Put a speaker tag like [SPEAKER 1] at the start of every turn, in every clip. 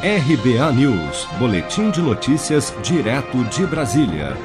[SPEAKER 1] RBA News, Boletim de Notícias, direto de Brasília.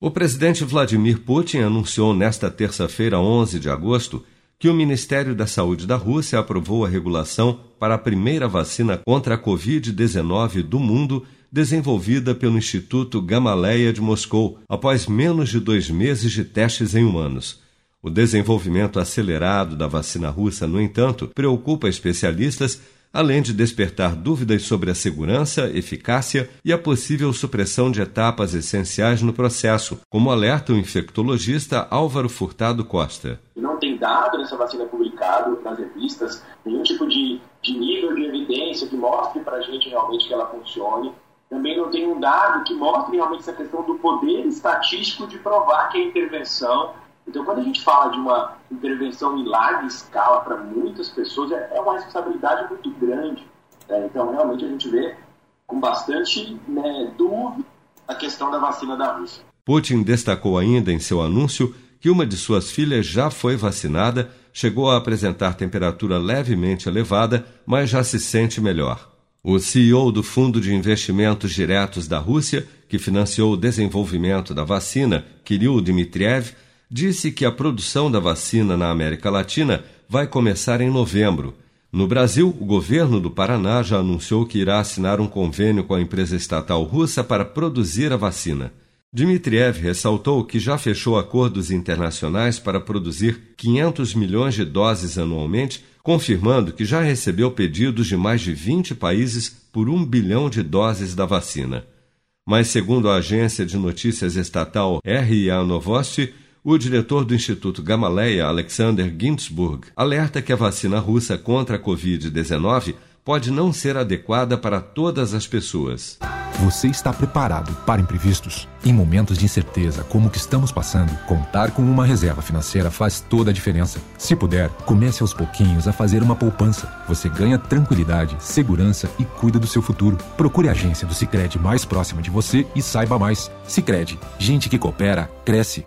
[SPEAKER 1] O presidente Vladimir Putin anunciou nesta terça-feira, 11 de agosto, que o Ministério da Saúde da Rússia aprovou a regulação para a primeira vacina contra a Covid-19 do mundo, desenvolvida pelo Instituto Gamaleya de Moscou, após menos de dois meses de testes em humanos. O desenvolvimento acelerado da vacina russa, no entanto, preocupa especialistas além de despertar dúvidas sobre a segurança, eficácia e a possível supressão de etapas essenciais no processo, como alerta o infectologista Álvaro Furtado Costa.
[SPEAKER 2] Não tem dado nessa vacina publicado nas revistas, nenhum tipo de, de nível de evidência que mostre para a gente realmente que ela funcione. Também não tem um dado que mostre realmente essa questão do poder estatístico de provar que a intervenção então, quando a gente fala de uma intervenção em larga escala para muitas pessoas, é, é uma responsabilidade muito grande. É, então, realmente, a gente vê com bastante né, dúvida a questão da vacina da Rússia.
[SPEAKER 1] Putin destacou ainda em seu anúncio que uma de suas filhas já foi vacinada, chegou a apresentar temperatura levemente elevada, mas já se sente melhor. O CEO do Fundo de Investimentos Diretos da Rússia, que financiou o desenvolvimento da vacina, Kirill Dmitriev, disse que a produção da vacina na América Latina vai começar em novembro. No Brasil, o governo do Paraná já anunciou que irá assinar um convênio com a empresa estatal russa para produzir a vacina. Dmitriev ressaltou que já fechou acordos internacionais para produzir 500 milhões de doses anualmente, confirmando que já recebeu pedidos de mais de 20 países por um bilhão de doses da vacina. Mas, segundo a agência de notícias estatal RIA Novosti, o diretor do Instituto Gamaleya, Alexander Ginzburg, alerta que a vacina russa contra a Covid-19 pode não ser adequada para todas as pessoas.
[SPEAKER 3] Você está preparado para imprevistos? Em momentos de incerteza como o que estamos passando, contar com uma reserva financeira faz toda a diferença. Se puder, comece aos pouquinhos a fazer uma poupança. Você ganha tranquilidade, segurança e cuida do seu futuro. Procure a agência do Sicredi mais próxima de você e saiba mais. Sicredi, gente que coopera cresce